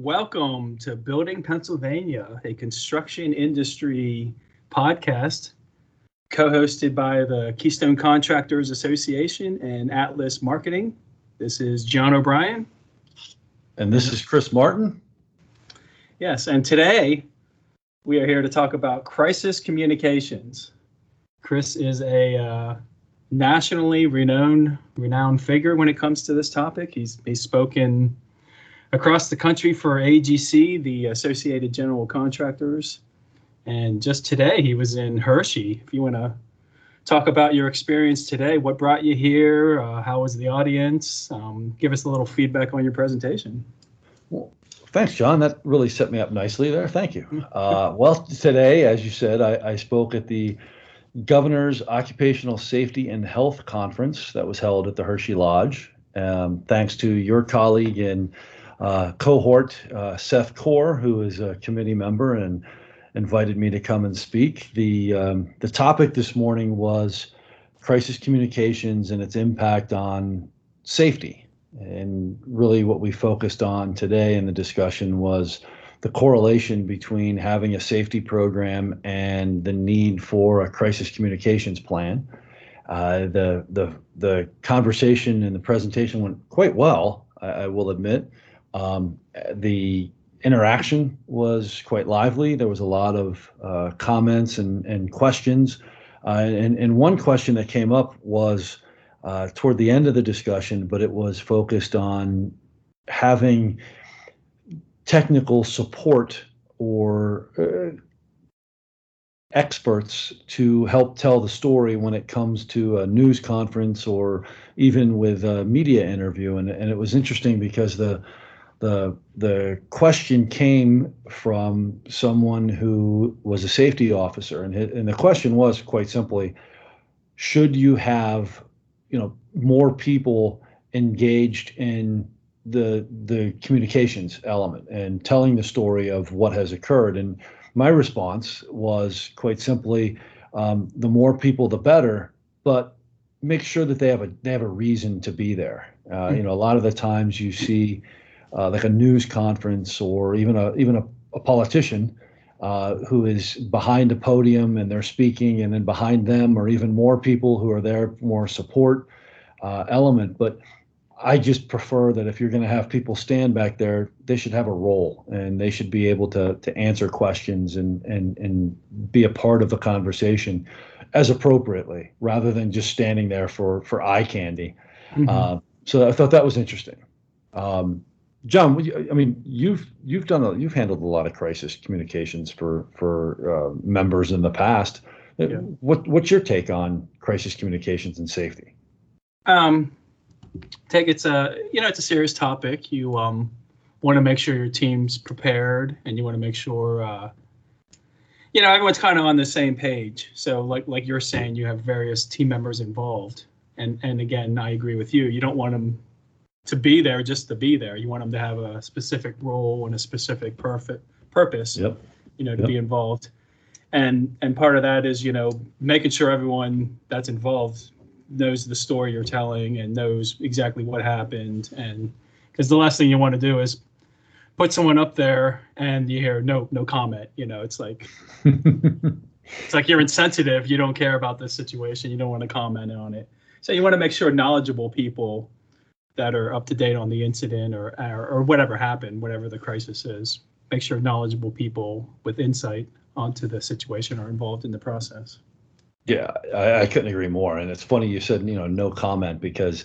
Welcome to Building Pennsylvania, a construction industry podcast co hosted by the Keystone Contractors Association and Atlas Marketing. This is Jon O'Brien. And this is Chris Martin. Yes, and today we are here to talk about crisis communications. Chris is a uh, nationally renowned renowned figure when it comes to this topic. He's he's spoken across the country for AGC, the Associated General Contractors. And just today, he was in Hershey. If you want to talk about your experience today, what brought you here? Uh, how was the audience? Um, give us a little feedback on your presentation. Well, thanks, Jon. That really set me up nicely there. Thank you. Uh, well, today, as you said, I, I spoke at the Governor's Occupational Safety and Health Conference that was held at the Hershey Lodge. Um, thanks to your colleague and uh, cohort, uh, Seth Core, who is a committee member and invited me to come and speak. The um, the topic this morning was crisis communications and its impact on safety. And really, what we focused on today in the discussion was the correlation between having a safety program and the need for a crisis communications plan. Uh, the the the conversation and the presentation went quite well, I, I will admit. Um, the interaction was quite lively. There was a lot of uh, comments and, and questions. Uh, and, and one question that came up was uh, toward the end of the discussion, but it was focused on having technical support or uh, experts to help tell the story when it comes to a news conference or even with a media interview. And, and it was interesting because the the the question came from someone who was a safety officer, and and the question was quite simply, should you have, you know, more people engaged in the the communications element and telling the story of what has occurred? And my response was quite simply, um, the more people, the better, but make sure that they have a they have a reason to be there. Uh, you know, a lot of the times you see uh, like a news conference or even a even a, a politician uh, who is behind a podium and they're speaking, and then behind them are even more people who are there more support uh, element. But I just prefer that if you're going to have people stand back there, they should have a role and they should be able to to answer questions and and and be a part of the conversation as appropriately, rather than just standing there for for eye candy. Mm-hmm. Uh, so I thought that was interesting. Um, Jon, I mean, you've you've done a, you've handled a lot of crisis communications for for uh, members in the past. Uh, yeah. What what's your take on crisis communications and safety? Um, take it's a you know it's a serious topic. You um want to make sure your team's prepared, and you want to make sure uh, you know everyone's kind of on the same page. So like like you're saying, you have various team members involved, and and again, I agree with you. You don't want them to be there just to be there. You want them to have a specific role and a specific perfect purpose. Yep. You know, to yep. be involved. And and part of that is, you know, making sure everyone that's involved knows the story you're telling and knows exactly what happened. And because the last thing you want to do is put someone up there and you hear no no comment. You know, it's like it's like you're insensitive. You don't care about this situation. You don't want to comment on it. So you want to make sure knowledgeable people that are up to date on the incident or, or, or whatever happened, whatever the crisis is. Make sure knowledgeable people with insight onto the situation are involved in the process. Yeah, I, I, couldn't agree more. And it's funny you said you know no comment because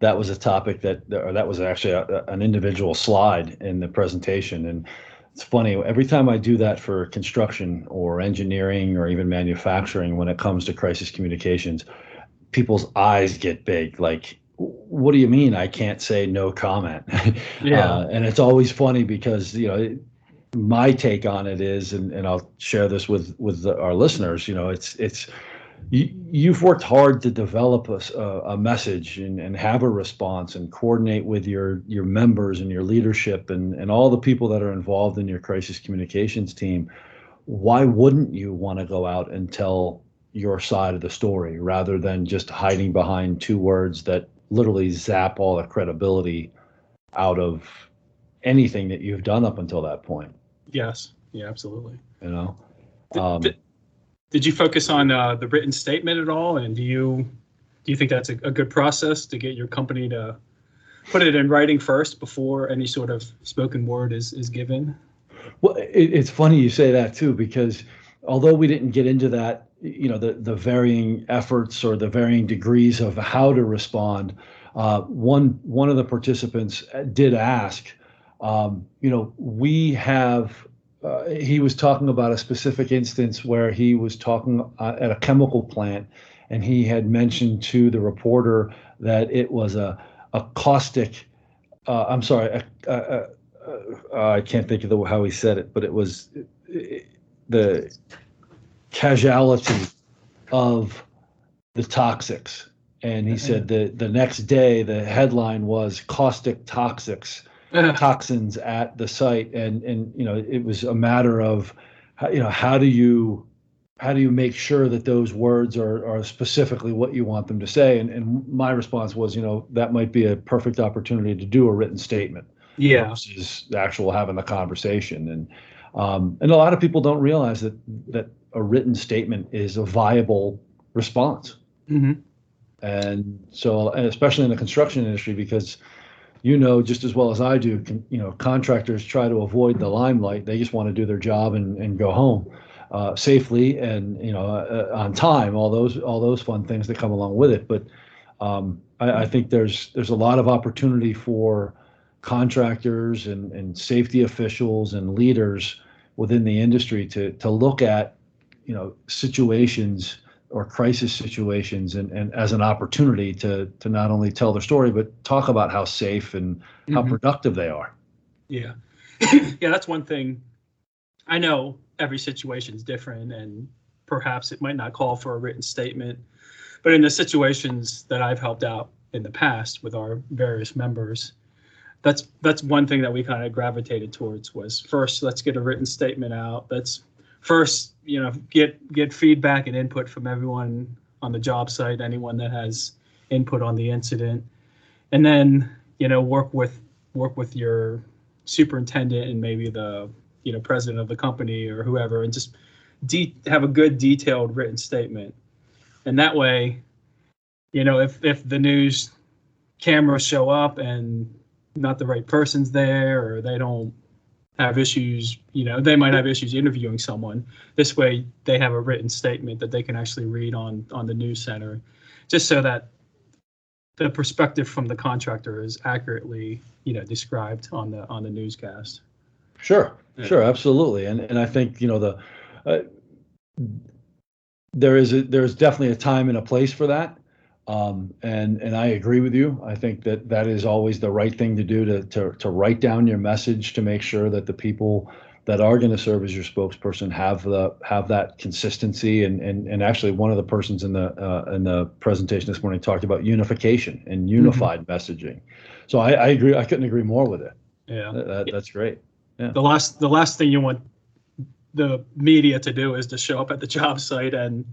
that was a topic that or that was actually a, an individual slide in the presentation. And it's funny every time I do that for construction or engineering or even manufacturing when it comes to crisis communications, people's eyes get big. Like what do you mean I can't say no comment? Yeah. Uh, and it's always funny because, you know, my take on it is, and, and I'll share this with, with the, our listeners, you know, it's, it's, you, have worked hard to develop a, a message and, and have a response and coordinate with your, your members and your leadership and, and all the people that are involved in your crisis communications team. Why wouldn't you want to go out and tell your side of the story rather than just hiding behind two words that literally zap all the credibility out of anything that you've done up until that point. Yes. Yeah, absolutely. You know, Did, Um, did, did you focus on uh, the written statement at all? And do you do you think that's a, a good process to get your company to put it in writing first before any sort of spoken word is is given? Well, it, it's funny you say that too, because although we didn't get into that, you know, the, the varying efforts or the varying degrees of how to respond, uh, one one of the participants did ask, um, you know, we have. Uh, he was talking about a specific instance where he was talking uh, at a chemical plant, and he had mentioned to the reporter that it was a a caustic. Uh, I'm sorry, uh, I can't think of the, how he said it, but it was uh, the casualty of the toxics. And he said that the next day the headline was caustic toxics, toxins at the site, and and you know it was a matter of, how- you know, how do you how do you make sure that those words are, are specifically what you want them to say? And, and my response was, you know, that might be a perfect opportunity to do a written statement yeah. versus actual having the conversation. And um, and a lot of people don't realize that that a written statement is a viable response. hmm And so, and especially in the construction industry, because you know just as well as I do, con, you know, contractors try to avoid the limelight. They just want to do their job and, and go home uh, safely and you know uh, on time. All those all those fun things that come along with it. But um, I, I think there's there's a lot of opportunity for contractors and, and safety officials and leaders within the industry to to look at you know situations or crisis situations and, and as an opportunity to to not only tell their story but talk about how safe and how Mhm. productive they are. Yeah. yeah, that's one thing. I know every situation is different and perhaps it might not call for a written statement. But in the situations that I've helped out in the past with our various members, that's that's one thing that we kind of gravitated towards was first let's get a written statement out. Let's first, you know, get get feedback and input from everyone on the job site, anyone that has input on the incident. And then, you know, work with work with your superintendent and maybe the you know president of the company or whoever and just de- have a good detailed written statement and that way you know if if the news cameras show up and not the right person's there or they don't have issues you know they might have issues interviewing someone. This way they have a written statement that they can actually read on on the news center just so that the perspective from the contractor is accurately you know described on the on the newscast. Sure, sure, absolutely, and and I think you know the uh, there is a, there's definitely a time and a place for that, um, and and I agree with you. I think that that is always the right thing to do to to to write down your message to make sure that the people that are going to serve as your spokesperson have the have that consistency and and and actually one of the persons in the uh, in the presentation this morning talked about unification and unified messaging. So I, I agree. I couldn't agree more with it. yeah that- that's great. Yeah. the last the last thing you want the media to do is to show up at the job site and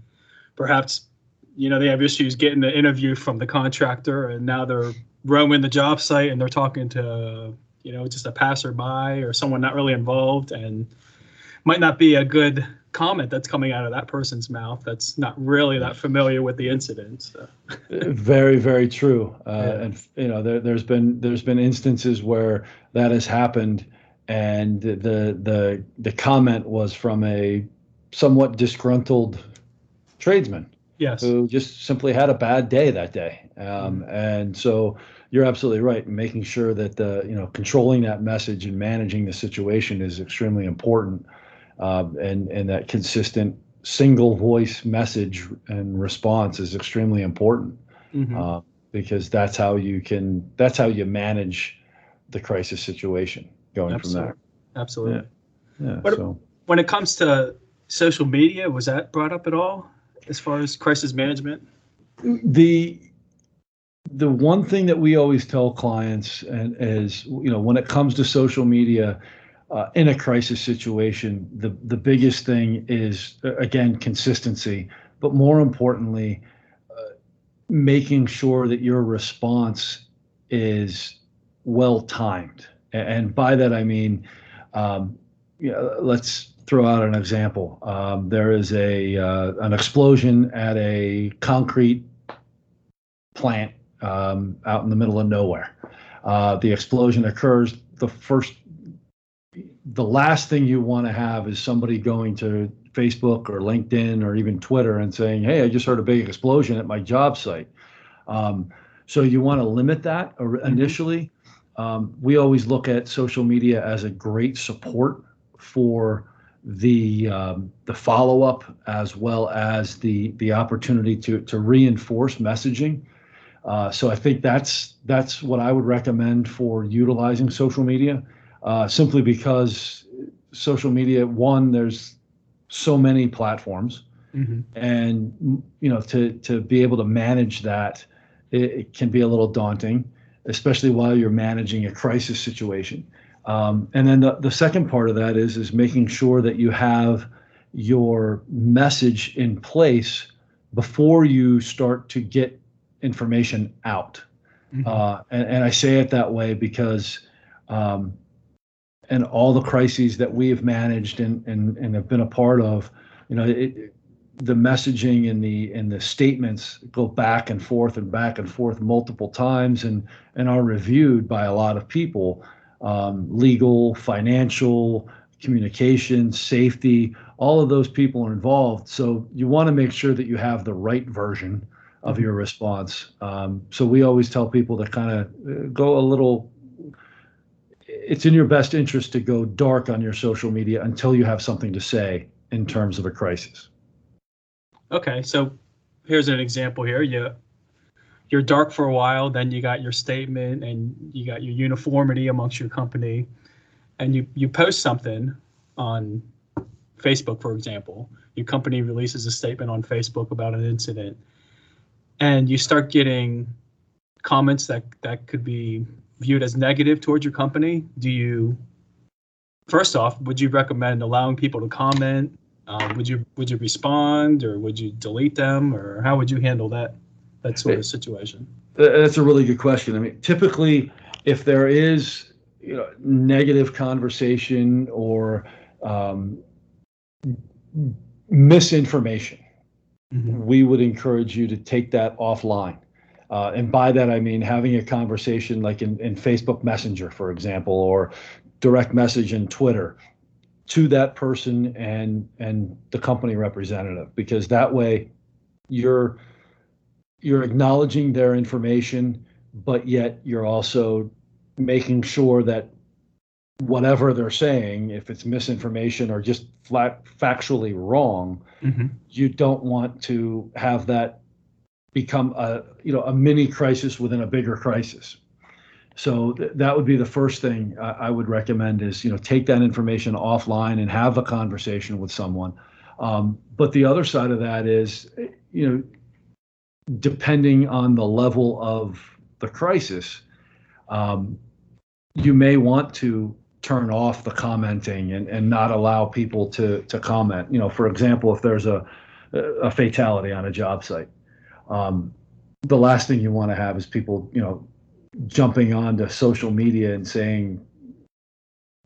perhaps you know they have issues getting the interview from the contractor and now they're roaming the job site and they're talking to you know just a passerby or someone not really involved and might not be a good comment that's coming out of that person's mouth that's not really that familiar with the incident so. very very true uh, Yeah. and you know there, there's been there's been instances where that has happened and the the the comment was from a somewhat disgruntled tradesman yes who just simply had a bad day that day um, and so you're absolutely right making sure that the you know controlling that message and managing the situation is extremely important um, and and that consistent single voice message and response is extremely important Mhm. uh, because that's how you can that's how you manage the crisis situation going absolutely from there. Absolutely. Yeah. What- so when it comes to social media was that brought up at all as far as crisis management? The the one thing that we always tell clients and is you know when it comes to social media uh, in a crisis situation the the biggest thing is uh, again consistency but more importantly uh, making sure that your response is well timed And by that I mean, um, you know, let's throw out an example. Um, there is a uh, an explosion at a concrete plant um, out in the middle of nowhere. Uh, the explosion occurs. The first, the last thing you want to have is somebody going to Facebook or LinkedIn or even Twitter and saying, "Hey, I just heard a big explosion at my job site." Um, so you want to limit that initially. Um, we always look at social media as a great support for the um, the follow up as well as the the opportunity to to reinforce messaging. Uh, so I think that's that's what I would recommend for utilizing social media, uh, simply because social media one there's so many platforms, mm-hmm. and you know to to be able to manage that it, it, can be a little daunting, especially while you're managing a crisis situation. Um, and then the, the second part of that is is making sure that you have your message in place before you start to get information out. Mm-hmm. Uh, and, and I say it that way because, um, and all the crises that we have managed and, and, and have been a part of, you know, it, the messaging and the and the statements go back and forth and back and forth multiple times and and are reviewed by a lot of people um, legal financial communication safety all of those people are involved so you want to make sure that you have the right version of your response. Um, so we always tell people to kind of uh, go a little. It's in your best interest to go dark on your social media until you have something to say in terms of a crisis. Okay, so here's an example here. You you're dark for a while, then you got your statement and you got your uniformity amongst your company, and you you post something on Facebook, for example. Your company releases a statement on Facebook about an incident and you start getting comments that that could be viewed as negative towards your company, do you first off, would you recommend allowing people to comment? Uh, would you would you respond or would you delete them or how would you handle that that sort of situation? That's a really good question. I mean, typically, if there is you know negative conversation or um, misinformation, mm-hmm. we would encourage you to take that offline. Uh, and by that, I mean having a conversation like in, in Facebook Messenger, for example, or direct message in Twitter to that person and and the company representative because that way you're you're acknowledging their information but yet you're also making sure that whatever they're saying, if it's misinformation or just flat factually wrong, mm-hmm. you don't want to have that become a you know a mini crisis within a bigger crisis. So th- that would be the first thing I-, I would recommend is you know take that information offline and have a conversation with someone. Um, but the other side of that is you know depending on the level of the crisis. Um, you may want to turn off the commenting and, and not allow people to to comment. You know, for example, if there's a a fatality on a job site, um, the last thing you want to have is people, you know, jumping onto social media and saying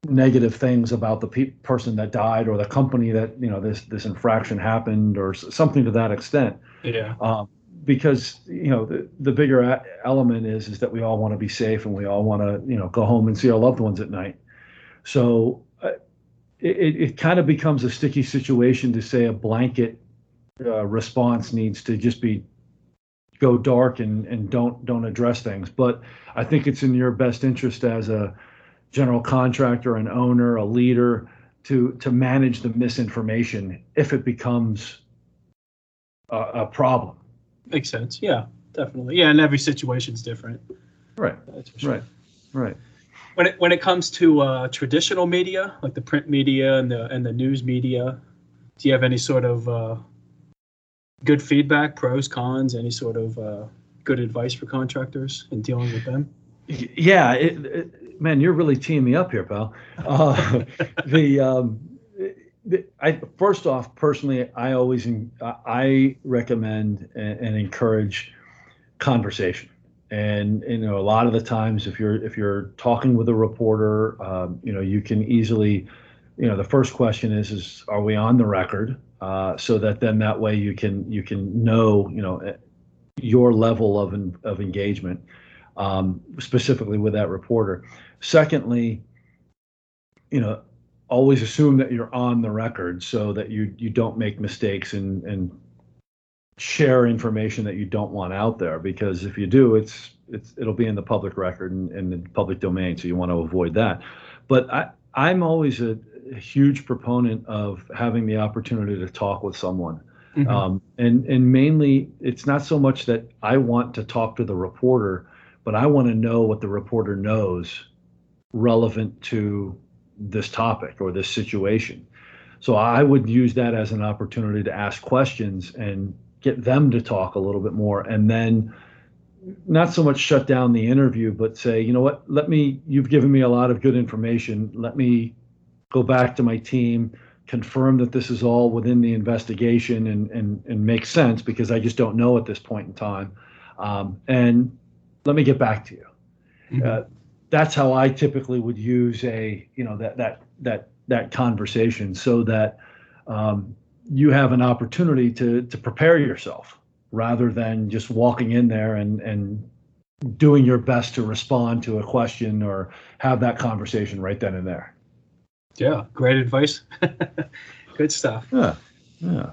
negative things about the pe- person that died or the company that you know this this infraction happened or something to that extent. Yeah. Um, because you know the, the bigger element is is that we all want to be safe and we all want to you know go home and see our loved ones at night so uh, it, it kind of becomes a sticky situation to say a blanket uh, response needs to just be go dark and, and don't don't address things. But I think it's in your best interest as a general contractor, an owner, a leader to to manage the misinformation if it becomes a, a problem. Makes sense. Yeah, definitely. Yeah, and every situation is different. Right. Sure. Right. Right when it when it comes to uh, traditional media, like the print media and the and the news media, do you have any sort of uh, good feedback, pros, cons, any sort of uh, good advice for contractors in dealing with them? Yeah, it, it, man, you're really teeing me up here, pal. Uh, the, um, the I first off, personally, I always I recommend and, encourage conversation and you know, a lot of the times, if you're if you're talking with a reporter, um, you know, you can easily, you know, the first question is is are we on the record? Uh, so that then that way you can you can know you know your level of of engagement um, specifically with that reporter. Secondly, you know, always assume that you're on the record so that you you don't make mistakes and and share information that you don't want out there because if you do it's it's it'll be in the public record and in the public domain so you want to avoid that but i i'm always a, a huge proponent of having the opportunity to talk with someone mm-hmm. um, and and mainly it's not so much that i want to talk to the reporter but i want to know what the reporter knows relevant to this topic or this situation. So i would use that as an opportunity to ask questions and get them to talk a little bit more and then not so much shut down the interview but say you know what? Let me you've given me a lot of good information. Let me go back to my team confirm that this is all within the investigation and and, and make sense because i just don't know at this point in time um, and let me get back to you. Mm-hmm. uh, that's how i typically would use a you know that that that that conversation so that um, you have an opportunity to to prepare yourself rather than just walking in there and and doing your best to respond to a question or have that conversation right then and there. Yeah, great advice. good stuff. Yeah. Yeah.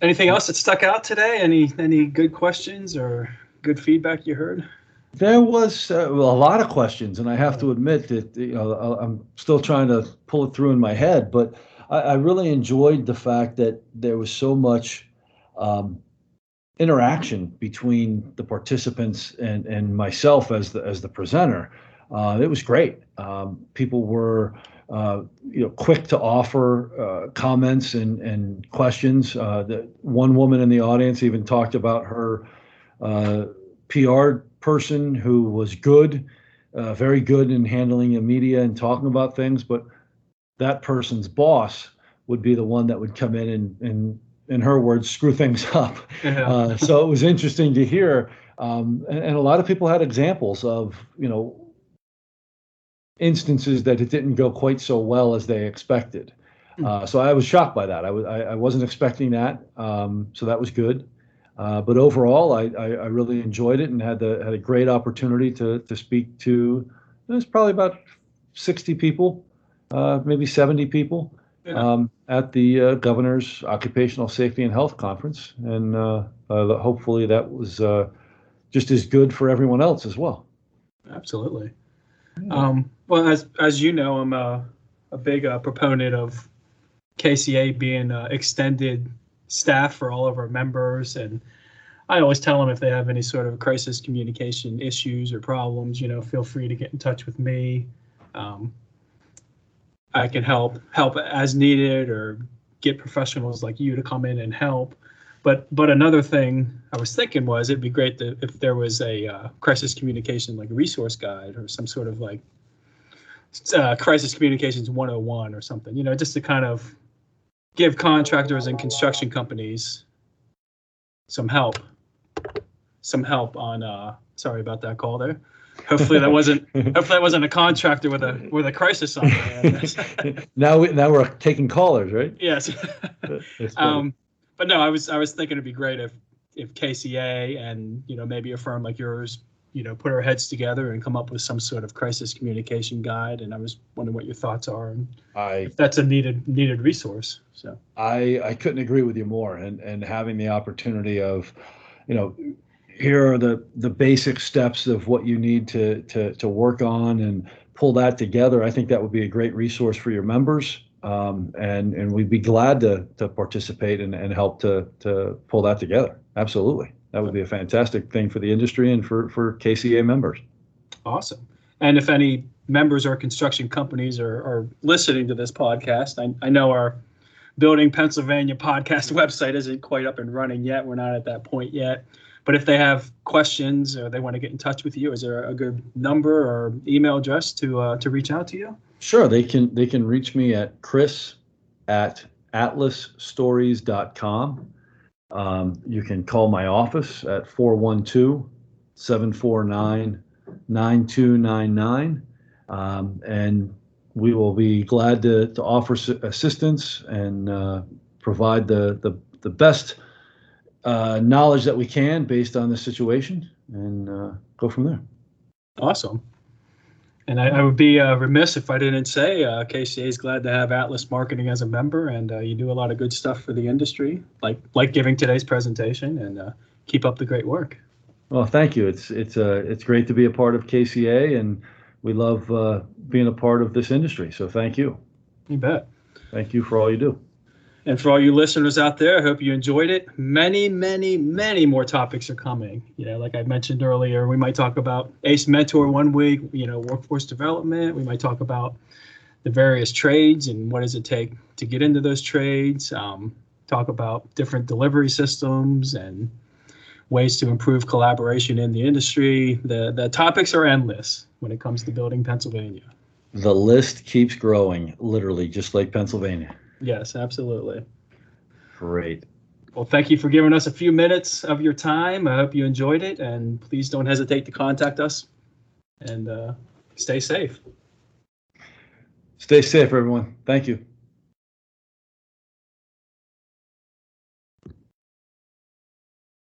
Anything else that stuck out today? Any any good questions or good feedback you heard? There was uh, a lot of questions, and I have to admit that you know I'm still trying to pull it through in my head, but I, I really enjoyed the fact that there was so much um, interaction between the participants and, and myself as the as the presenter. Uh, it was great. Um, people were uh, you know quick to offer uh, comments and and questions. Uh, the one woman in the audience even talked about her uh, PR person who was good, uh, very good in handling the media and talking about things, but that person's boss would be the one that would come in and, and in her words, screw things up. Yeah. Uh, so it was interesting to hear. Um, and, and, a lot of people had examples of, you know, instances that it didn't go quite so well as they expected. Hmm. Uh, so I was shocked by that. I was I, I wasn't expecting that. Um, so that was good. Uh, but overall, I, I, I, really enjoyed it and had the had a great opportunity to to speak to. There's probably about 60 people uh, maybe 70 people yeah. um, at the uh, governor's occupational safety and health conference, and uh, uh hopefully that was uh, just as good for everyone else as well. Absolutely. Yeah. Um, well, as as you know, I'm a, a big uh, proponent of KCA being extended staff for all of our members and. I always tell them if they have any sort of crisis communication issues or problems, you know, feel free to get in touch with me. Um, I can help help as needed or get professionals like you to come in and help. But but another thing I was thinking was it'd be great to, if there was a uh, crisis communication like resource guide or some sort of like uh, crisis communications 101 or something. You know, just to kind of give contractors and construction companies some help, some help on. Uh, sorry about that call there. Hopefully that wasn't. hopefully that wasn't a contractor with a with a crisis on. now we now we're taking callers, right? Yes. um, but no, I was I was thinking it'd be great if if KCA and you know maybe a firm like yours you know put our heads together and come up with some sort of crisis communication guide and i was wondering what your thoughts are and I, if that's a needed needed resource so i i couldn't agree with you more and and having the opportunity of you know here are the the basic steps of what you need to to to work on and pull that together. I think that would be a great resource for your members. Um, and and we'd be glad to to participate and, and help to to pull that together. Absolutely, that would be a fantastic thing for the industry and for for KCA members. Awesome. And if any members or construction companies are, are listening to this podcast, I, I know our Building Pennsylvania podcast website isn't quite up and running yet. We're not at that point yet. But if they have questions or they want to get in touch with you, is there a good number or email address to uh, to reach out to you? Sure, they can they can reach me at chris at atlasstories.com. Um, you can call my office at 412 749 9299. Um, and we will be glad to, to offer assistance and uh, provide the, the, the best uh, knowledge that we can based on the situation and uh, go from there. Awesome. And I, I would be uh, remiss if I didn't say uh, KCA is glad to have Atlas Marketing as a member, and uh, you do a lot of good stuff for the industry, like like giving today's presentation, and uh, keep up the great work. Well, thank you. It's it's uh, it's great to be a part of KCA, and we love uh, being a part of this industry. So thank you. You bet. Thank you for all you do. And for all you listeners out there, I hope you enjoyed it. Many, many, many more topics are coming. You know, like I mentioned earlier, we might talk about ACE Mentor one week, you know, workforce development. We might talk about the various trades and what does it take to get into those trades. Um, talk about different delivery systems and ways to improve collaboration in the industry. The the topics are endless when it comes to building Pennsylvania. The list keeps growing, literally, just like Pennsylvania. Yes, absolutely. Great. Well, thank you for giving us a few minutes of your time. I hope you enjoyed it, and please don't hesitate to contact us. And uh, stay safe. Stay safe, everyone. Thank you.